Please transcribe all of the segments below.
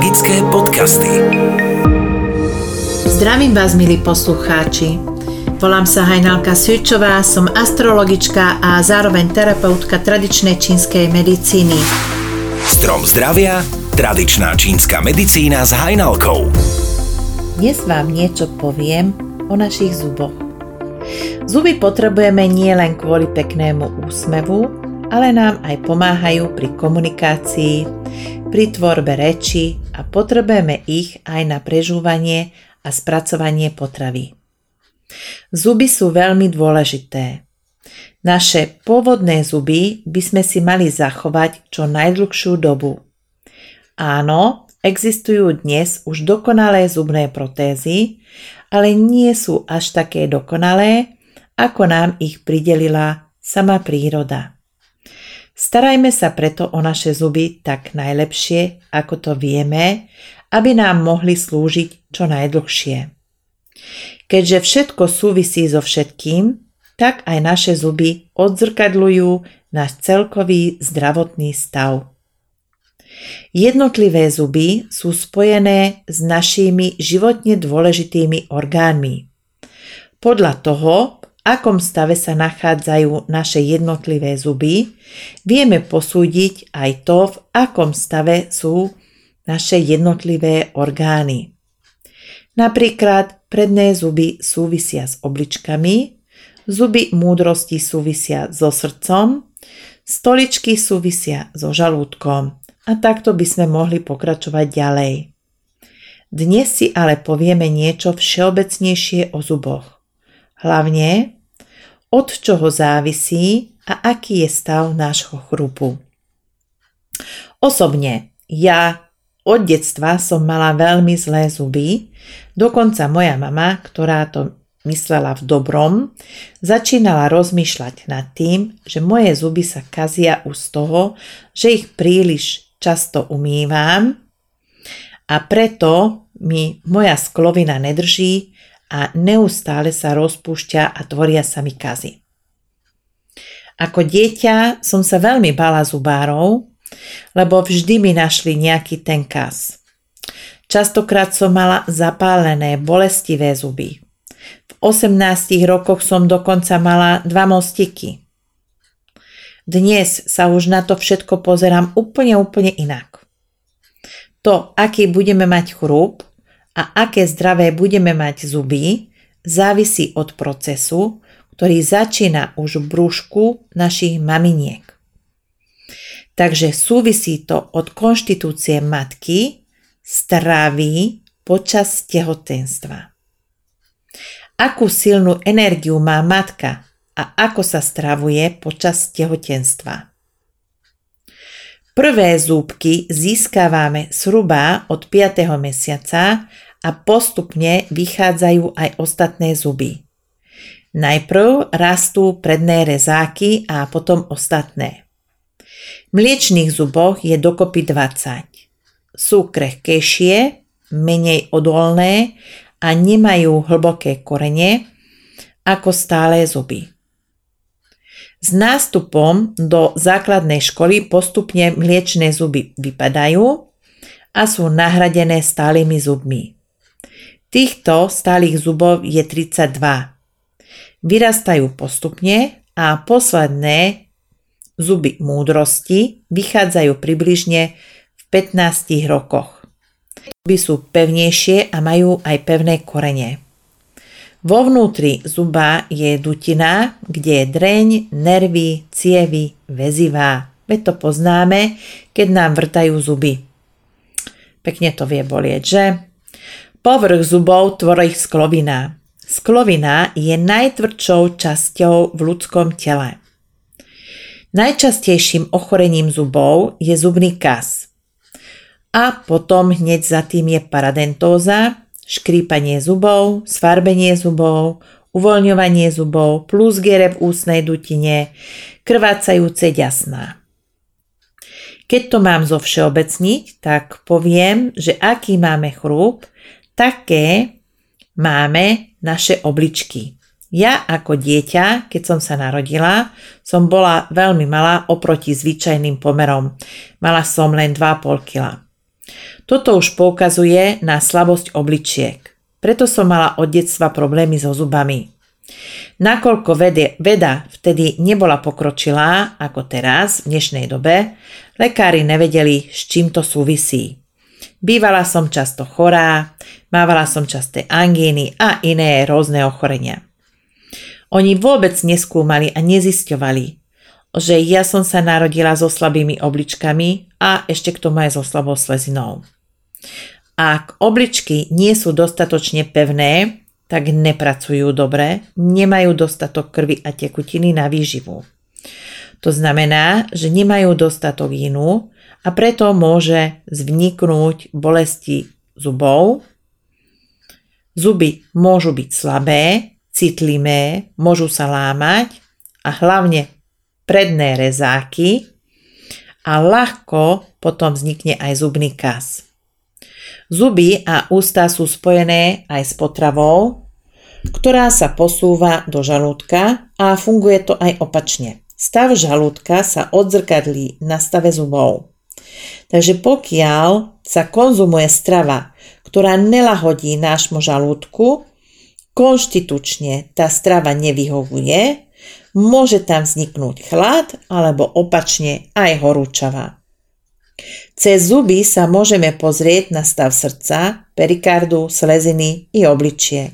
Magické podcasty. Zdravím vás, milí poslucháči. Volám sa Hajnalka Svičová, som astrologička a zároveň terapeutka tradičnej čínskej medicíny. Strom zdravia, tradičná čínska medicína s Hajnalkou. Dnes vám niečo poviem o našich zuboch. Zuby potrebujeme nielen kvôli peknému úsmevu, ale nám aj pomáhajú pri komunikácii, pri tvorbe reči a potrebujeme ich aj na prežúvanie a spracovanie potravy. Zuby sú veľmi dôležité. Naše pôvodné zuby by sme si mali zachovať čo najdlhšiu dobu. Áno, existujú dnes už dokonalé zubné protézy, ale nie sú až také dokonalé, ako nám ich pridelila sama príroda. Starajme sa preto o naše zuby tak najlepšie, ako to vieme, aby nám mohli slúžiť čo najdlhšie. Keďže všetko súvisí so všetkým, tak aj naše zuby odzrkadľujú náš celkový zdravotný stav. Jednotlivé zuby sú spojené s našimi životne dôležitými orgánmi. Podľa toho, akom stave sa nachádzajú naše jednotlivé zuby, vieme posúdiť aj to, v akom stave sú naše jednotlivé orgány. Napríklad predné zuby súvisia s obličkami, zuby múdrosti súvisia so srdcom, stoličky súvisia so žalúdkom a takto by sme mohli pokračovať ďalej. Dnes si ale povieme niečo všeobecnejšie o zuboch. Hlavne, od čoho závisí a aký je stav nášho chrupu. Osobne, ja od detstva som mala veľmi zlé zuby, dokonca moja mama, ktorá to myslela v dobrom, začínala rozmýšľať nad tým, že moje zuby sa kazia už z toho, že ich príliš často umývam a preto mi moja sklovina nedrží a neustále sa rozpúšťa a tvoria sa mi kazy. Ako dieťa som sa veľmi bala zubárov, lebo vždy mi našli nejaký ten kaz. Častokrát som mala zapálené, bolestivé zuby. V 18 rokoch som dokonca mala dva mostiky. Dnes sa už na to všetko pozerám úplne, úplne inak. To, aký budeme mať chrup, a aké zdravé budeme mať zuby, závisí od procesu, ktorý začína už v brúšku našich maminiek. Takže súvisí to od konštitúcie matky, stravy počas tehotenstva. Akú silnú energiu má matka a ako sa stravuje počas tehotenstva. Prvé zúbky získávame zhruba od 5. mesiaca a postupne vychádzajú aj ostatné zuby. Najprv rastú predné rezáky a potom ostatné. Mliečných zuboch je dokopy 20. Sú krehkejšie, menej odolné a nemajú hlboké korene ako stále zuby. S nástupom do základnej školy postupne mliečne zuby vypadajú a sú nahradené stálymi zubmi. Týchto stálych zubov je 32. Vyrastajú postupne a posledné zuby múdrosti vychádzajú približne v 15 rokoch. Zuby sú pevnejšie a majú aj pevné korene. Vo vnútri zuba je dutina, kde je dreň, nervy, cievy, väzivá. Veď to poznáme, keď nám vrtajú zuby. Pekne to vie bolieť, že? Povrch zubov tvorí sklovina. Sklovina je najtvrdšou časťou v ľudskom tele. Najčastejším ochorením zubov je zubný kas. A potom hneď za tým je paradentóza, škrípanie zubov, sfarbenie zubov, uvoľňovanie zubov, plus giere v ústnej dutine, krvácajúce ďasná. Keď to mám zo všeobecniť, tak poviem, že aký máme chrúb, také máme naše obličky. Ja ako dieťa, keď som sa narodila, som bola veľmi malá oproti zvyčajným pomerom. Mala som len 2,5 kg. Toto už poukazuje na slabosť obličiek. Preto som mala od detstva problémy so zubami. Nakoľko vede, veda vtedy nebola pokročilá ako teraz v dnešnej dobe, lekári nevedeli, s čím to súvisí. Bývala som často chorá, mávala som časté angíny a iné rôzne ochorenia. Oni vôbec neskúmali a nezisťovali, že ja som sa narodila so slabými obličkami a ešte k tomu aj so slabou slezinou. Ak obličky nie sú dostatočne pevné, tak nepracujú dobre, nemajú dostatok krvi a tekutiny na výživu. To znamená, že nemajú dostatok inú a preto môže vzniknúť bolesti zubov. Zuby môžu byť slabé, citlivé, môžu sa lámať a hlavne predné rezáky a ľahko potom vznikne aj zubný kas. Zuby a ústa sú spojené aj s potravou, ktorá sa posúva do žalúdka a funguje to aj opačne. Stav žalúdka sa odzrkadlí na stave zubov. Takže pokiaľ sa konzumuje strava, ktorá nelahodí nášmu žalúdku, konštitučne tá strava nevyhovuje, môže tam vzniknúť chlad alebo opačne aj horúčava. Cez zuby sa môžeme pozrieť na stav srdca, perikardu, sleziny i obličiek.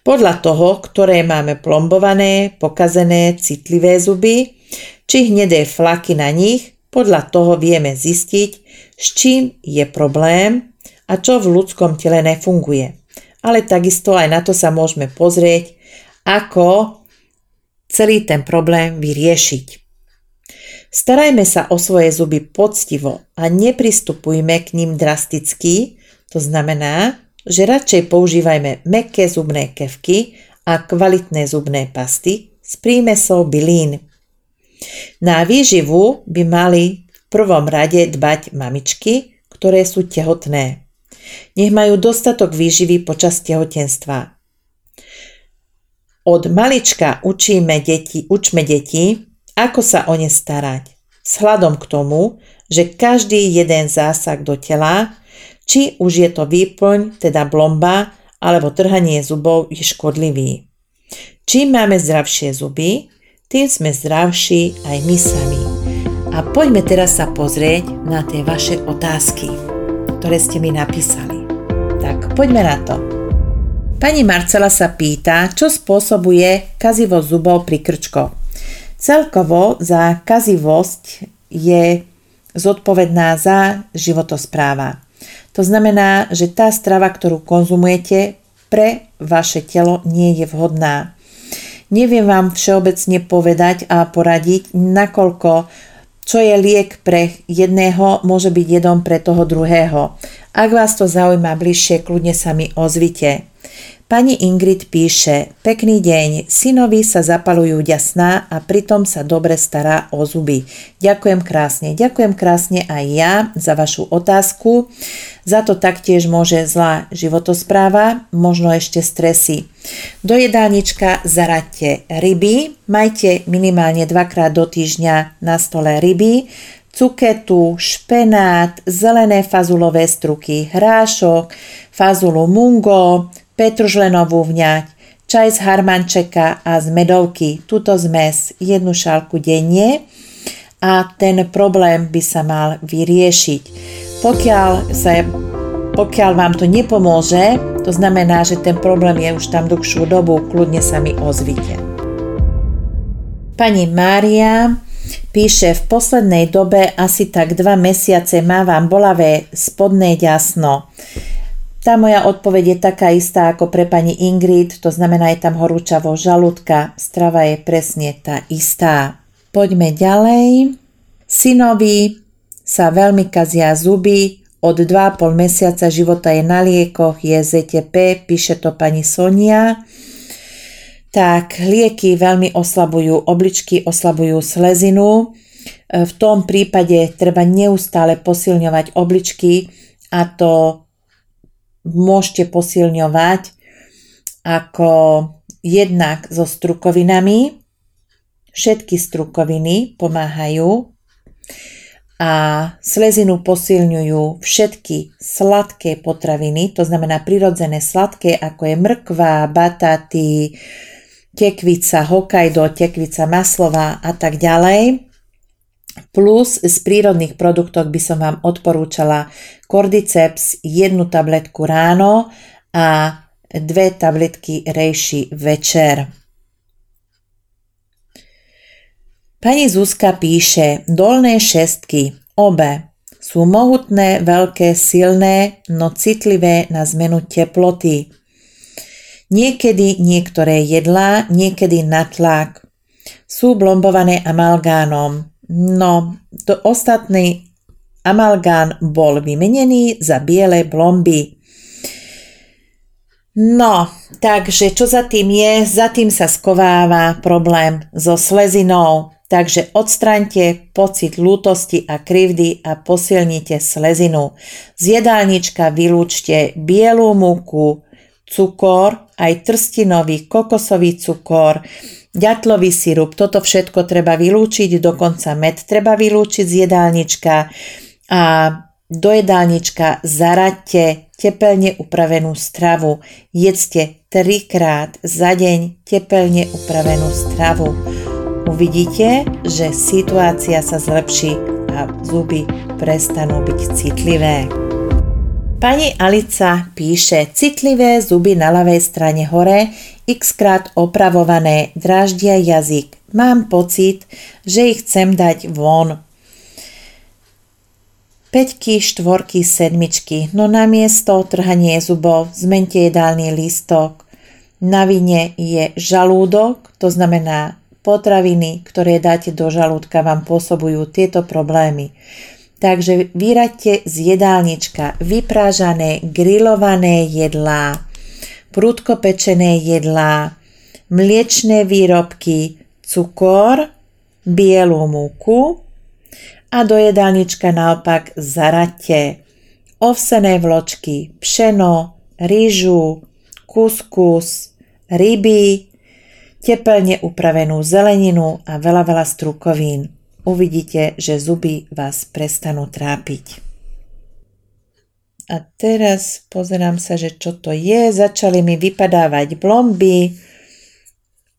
Podľa toho, ktoré máme plombované, pokazené, citlivé zuby, či hnedé flaky na nich, podľa toho vieme zistiť, s čím je problém a čo v ľudskom tele nefunguje. Ale takisto aj na to sa môžeme pozrieť, ako celý ten problém vyriešiť. Starajme sa o svoje zuby poctivo a nepristupujme k ním drasticky, to znamená, že radšej používajme meké zubné kevky a kvalitné zubné pasty s prímesou bylín. Na výživu by mali v prvom rade dbať mamičky, ktoré sú tehotné. Nech majú dostatok výživy počas tehotenstva. Od malička učíme deti, učme deti, ako sa o ne starať. Vzhľadom k tomu, že každý jeden zásah do tela, či už je to výplň, teda blomba, alebo trhanie zubov je škodlivý. Čím máme zdravšie zuby, tým sme zdravší aj my sami. A poďme teraz sa pozrieť na tie vaše otázky, ktoré ste mi napísali. Tak poďme na to. Pani Marcela sa pýta, čo spôsobuje kazivo zubov pri krčkoch. Celkovo za kazivosť je zodpovedná za životospráva. To znamená, že tá strava, ktorú konzumujete, pre vaše telo nie je vhodná. Neviem vám všeobecne povedať a poradiť, nakoľko čo je liek pre jedného, môže byť jedom pre toho druhého. Ak vás to zaujíma bližšie, kľudne sa mi ozvite. Pani Ingrid píše, pekný deň, synovi sa zapalujú ďasná a pritom sa dobre stará o zuby. Ďakujem krásne, ďakujem krásne aj ja za vašu otázku. Za to taktiež môže zlá životospráva, možno ešte stresy. Do jedálnička zaraďte ryby, majte minimálne dvakrát do týždňa na stole ryby, cuketu, špenát, zelené fazulové struky, hrášok, fazulu mungo, petržlenovú vňať, čaj z harmančeka a z medovky, túto zmes jednu šálku denne a ten problém by sa mal vyriešiť. Pokiaľ, sa, pokiaľ vám to nepomôže, to znamená, že ten problém je už tam dlhšiu dobu, kľudne sa mi ozvite. Pani Mária píše, v poslednej dobe asi tak dva mesiace mávam bolavé spodné ďasno. Tá moja odpoveď je taká istá ako pre pani Ingrid, to znamená je tam horúčavo žalúdka, strava je presne tá istá. Poďme ďalej. Synovi sa veľmi kazia zuby, od 2,5 mesiaca života je na liekoch, je ZTP, píše to pani Sonia. Tak lieky veľmi oslabujú obličky, oslabujú slezinu. V tom prípade treba neustále posilňovať obličky a to môžete posilňovať ako jednak so strukovinami. Všetky strukoviny pomáhajú. a slezinu posilňujú všetky sladké potraviny, to znamená prirodzené sladké, ako je mrkva, bataty, tekvica Hokkaido, tekvica maslová a tak ďalej. Plus z prírodných produktov by som vám odporúčala Cordyceps, jednu tabletku ráno a dve tabletky rejši večer. Pani Zuzka píše, dolné šestky, obe, sú mohutné, veľké, silné, no citlivé na zmenu teploty. Niekedy niektoré jedlá, niekedy na tlak. Sú blombované amalgánom. No, to ostatný amalgán bol vymenený za biele blomby. No, takže čo za tým je? Za tým sa skováva problém so slezinou. Takže odstraňte pocit lútosti a krivdy a posilnite slezinu. Z jedálnička vylúčte bielú múku, cukor, aj trstinový kokosový cukor, ďatlový sirup. Toto všetko treba vylúčiť, dokonca med treba vylúčiť z jedálnička a do jedálnička zaraďte tepelne upravenú stravu. Jedzte trikrát za deň tepelne upravenú stravu uvidíte, že situácia sa zlepší a zuby prestanú byť citlivé. Pani Alica píše, citlivé zuby na ľavej strane hore, x krát opravované, dráždia jazyk. Mám pocit, že ich chcem dať von. Peťky, štvorky, sedmičky, no namiesto trhanie zubov zmente jedálny lístok. Na vine je žalúdok, to znamená potraviny, ktoré dáte do žalúdka, vám pôsobujú tieto problémy. Takže vyraďte z jedálnička vyprážané, grillované jedlá, prudko pečené jedlá, mliečné výrobky, cukor, bielú múku a do jedálnička naopak zaraďte ovsené vločky, pšeno, rýžu, kuskus, ryby, tepelne upravenú zeleninu a veľa veľa strukovín. Uvidíte, že zuby vás prestanú trápiť. A teraz pozerám sa, že čo to je. Začali mi vypadávať blomby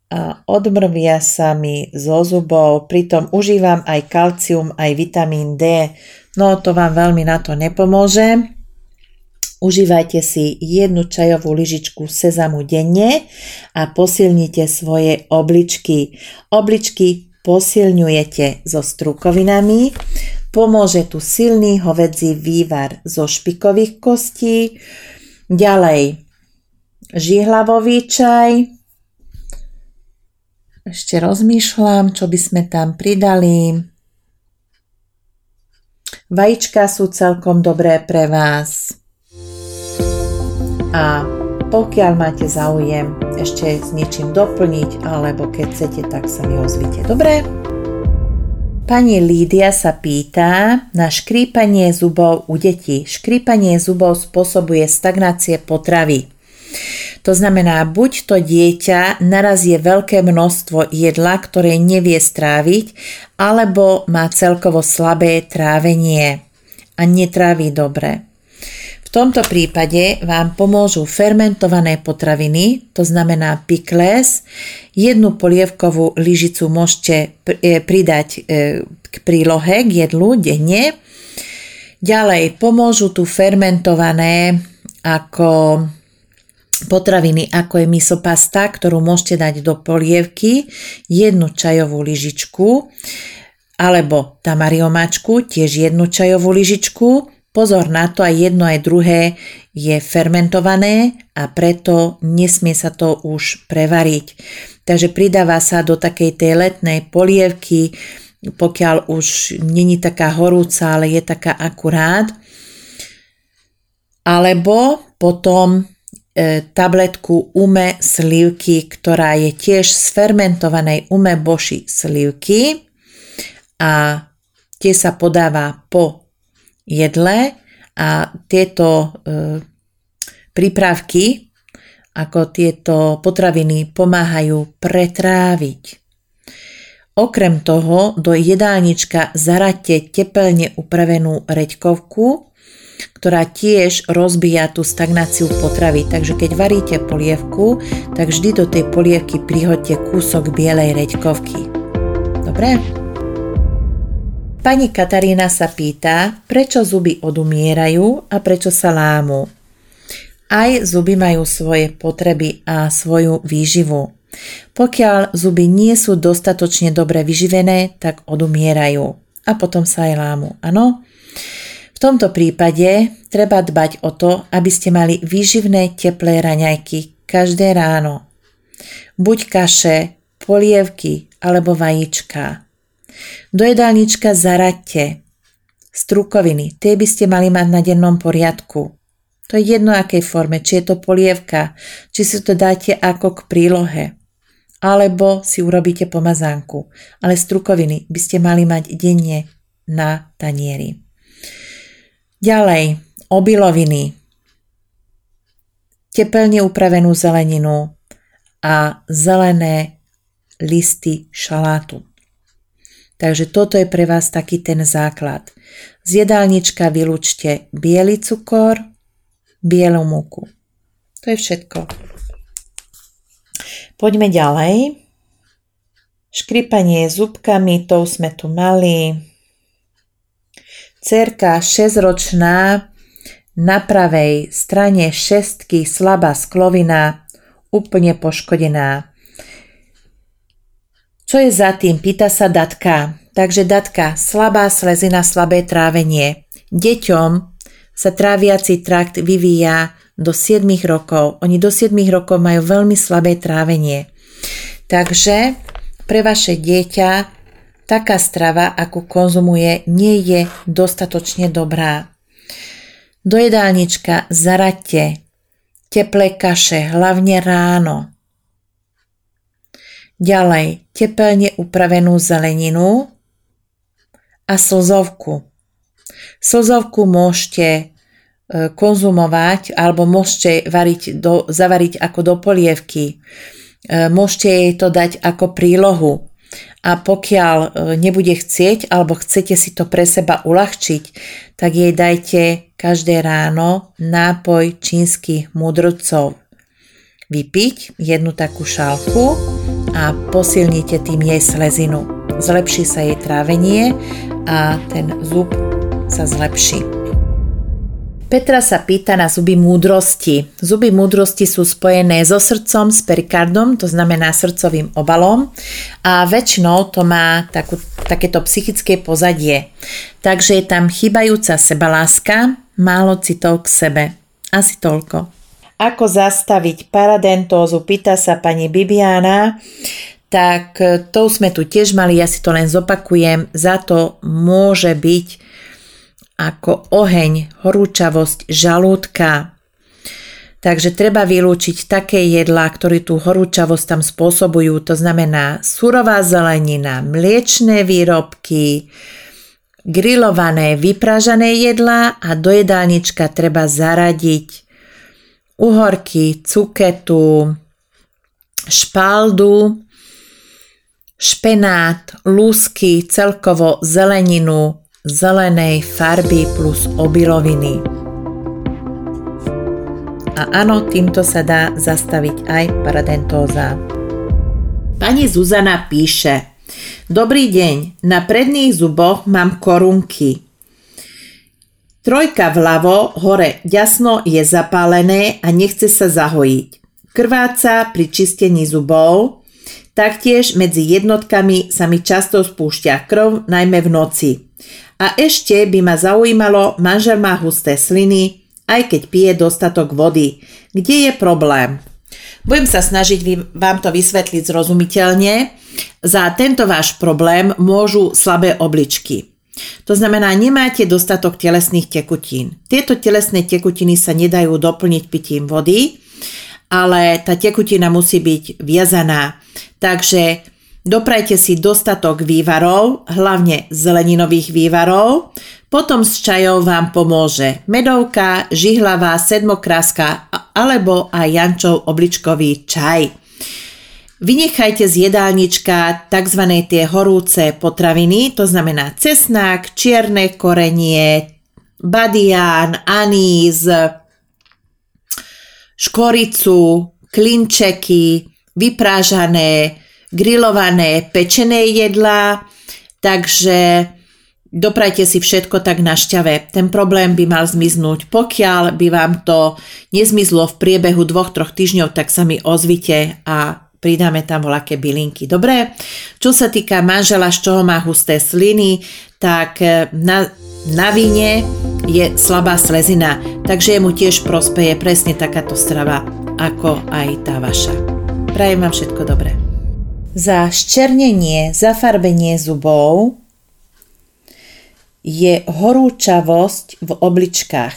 a odmrvia sa mi zo zubov. Pritom užívam aj kalcium, aj vitamín D. No to vám veľmi na to nepomôže. Užívajte si jednu čajovú lyžičku sezamu denne a posilnite svoje obličky. Obličky posilňujete so strukovinami, pomôže tu silný hovedzí vývar zo špikových kostí, ďalej žihlavový čaj, ešte rozmýšľam, čo by sme tam pridali. Vajíčka sú celkom dobré pre vás. A pokiaľ máte záujem ešte s niečím doplniť, alebo keď chcete, tak sa mi ozvite. Dobre? Pani Lídia sa pýta na škrípanie zubov u detí. Škrípanie zubov spôsobuje stagnácie potravy. To znamená, buď to dieťa narazie veľké množstvo jedla, ktoré nevie stráviť, alebo má celkovo slabé trávenie a netrávi dobre. V tomto prípade vám pomôžu fermentované potraviny, to znamená pickles. Jednu polievkovú lyžicu môžete e, pridať e, k prílohe, k jedlu denne. Ďalej pomôžu tu fermentované ako potraviny, ako je misopasta, ktorú môžete dať do polievky, jednu čajovú lyžičku, alebo tamariomačku, tiež jednu čajovú lyžičku, Pozor na to, aj jedno, aj druhé je fermentované a preto nesmie sa to už prevariť. Takže pridáva sa do takej tej letnej polievky, pokiaľ už není taká horúca, ale je taká akurát. Alebo potom e, tabletku ume slivky, ktorá je tiež z fermentovanej ume boši slivky a tie sa podáva po jedle a tieto e, prípravky ako tieto potraviny pomáhajú pretráviť. Okrem toho do jedálnička zaraďte tepelne upravenú reďkovku, ktorá tiež rozbíja tú stagnáciu potravy. Takže keď varíte polievku, tak vždy do tej polievky prihoďte kúsok bielej reďkovky. Dobre? Pani Katarína sa pýta, prečo zuby odumierajú a prečo sa lámu. Aj zuby majú svoje potreby a svoju výživu. Pokiaľ zuby nie sú dostatočne dobre vyživené, tak odumierajú a potom sa aj lámu. Áno? V tomto prípade treba dbať o to, aby ste mali výživné teplé raňajky každé ráno. Buď kaše, polievky alebo vajíčka. Do jedálnička zaraďte strukoviny, tie by ste mali mať na dennom poriadku. To je jedno akej forme, či je to polievka, či si to dáte ako k prílohe alebo si urobíte pomazánku. Ale strukoviny by ste mali mať denne na tanieri. Ďalej, obiloviny, tepelne upravenú zeleninu a zelené listy šalátu. Takže toto je pre vás taký ten základ. Z jedálnička vylúčte biely cukor, bielu múku. To je všetko. Poďme ďalej. Škripanie zubkami, to sme tu mali. Cerka 6-ročná, na pravej strane šestky slabá sklovina, úplne poškodená. Čo je za tým? Pýta sa datka. Takže datka, slabá slezina, slabé trávenie. Deťom sa tráviaci trakt vyvíja do 7 rokov. Oni do 7 rokov majú veľmi slabé trávenie. Takže pre vaše dieťa taká strava, akú konzumuje, nie je dostatočne dobrá. Do jedálnička zaraďte teplé kaše, hlavne ráno. Ďalej, tepelne upravenú zeleninu a slzovku. Slzovku môžete E, konzumovať alebo môžete variť do, zavariť ako do polievky. E, môžete jej to dať ako prílohu. A pokiaľ e, nebude chcieť alebo chcete si to pre seba uľahčiť, tak jej dajte každé ráno nápoj čínskych mudrcov. Vypiť jednu takú šálku a posilnite tým jej slezinu. Zlepší sa jej trávenie a ten zub sa zlepší. Petra sa pýta na zuby múdrosti. Zuby múdrosti sú spojené so srdcom, s perikardom, to znamená srdcovým obalom a väčšinou to má takú, takéto psychické pozadie. Takže je tam chýbajúca sebaláska, málo citov k sebe. Asi toľko. Ako zastaviť paradentózu, pýta sa pani Bibiana. Tak to sme tu tiež mali, ja si to len zopakujem, za to môže byť ako oheň, horúčavosť žalúdka. Takže treba vylúčiť také jedlá, ktoré tú horúčavosť tam spôsobujú, to znamená surová zelenina, mliečné výrobky, grillované, vypražané jedlá a do jedálnička treba zaradiť uhorky, cuketu, špaldu, špenát, lúsky, celkovo zeleninu, zelenej farby plus obiloviny. A áno, týmto sa dá zastaviť aj paradentóza. Pani Zuzana píše Dobrý deň, na predných zuboch mám korunky. Trojka vľavo, hore ďasno je zapálené a nechce sa zahojiť. Krváca pri čistení zubov, taktiež medzi jednotkami sa mi často spúšťa krv, najmä v noci. A ešte by ma zaujímalo, manžel má husté sliny, aj keď pije dostatok vody. Kde je problém? Budem sa snažiť vám to vysvetliť zrozumiteľne. Za tento váš problém môžu slabé obličky. To znamená, nemáte dostatok telesných tekutín. Tieto telesné tekutiny sa nedajú doplniť pitím vody, ale tá tekutina musí byť viazaná. Takže Doprajte si dostatok vývarov, hlavne zeleninových vývarov, potom s čajou vám pomôže medovka, žihlavá, sedmokráska alebo aj jančov obličkový čaj. Vynechajte z jedálnička tzv. tie horúce potraviny, to znamená cesnák, čierne korenie, badián, anís, škoricu, klinčeky, vyprážané, grillované, pečené jedlá, takže doprajte si všetko tak na šťave. Ten problém by mal zmiznúť. Pokiaľ by vám to nezmizlo v priebehu dvoch, troch týždňov, tak sa mi ozvite a pridáme tam voľaké bylinky. Dobre? Čo sa týka manžela, z čoho má husté sliny, tak e, na, na vine je slabá slezina, takže mu tiež prospeje presne takáto strava, ako aj tá vaša. Prajem vám všetko dobré. Za ščernenie, zafarbenie zubov je horúčavosť v obličkách.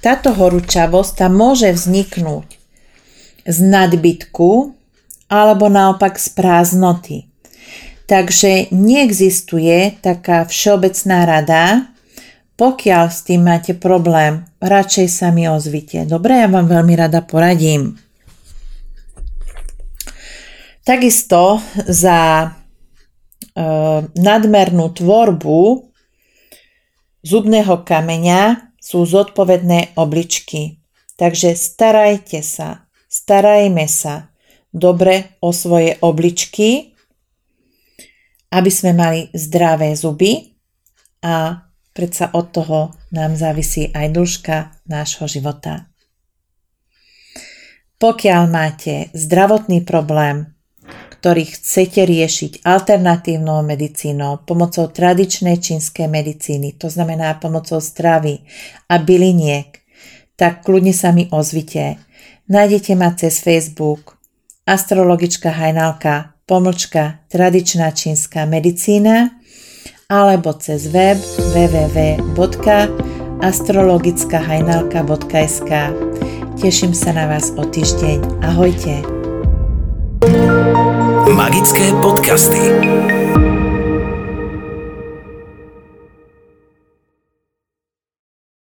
Táto horúčavosť tam môže vzniknúť z nadbytku alebo naopak z prázdnoty. Takže neexistuje taká všeobecná rada, pokiaľ s tým máte problém, radšej sa mi ozvite. Dobre, ja vám veľmi rada poradím. Takisto za e, nadmernú tvorbu zubného kameňa sú zodpovedné obličky. Takže starajte sa, starajme sa dobre o svoje obličky, aby sme mali zdravé zuby a predsa od toho nám závisí aj dĺžka nášho života. Pokiaľ máte zdravotný problém, ktorý chcete riešiť alternatívnou medicínou, pomocou tradičnej čínskej medicíny, to znamená pomocou stravy a byliniek, tak kľudne sa mi ozvite. Nájdete ma cez Facebook, astrologička Hajnalka, pomlčka tradičná čínska medicína alebo cez web www.astrologickahajnalka.sk Teším sa na vás o týždeň. Ahojte. Magické podcasty.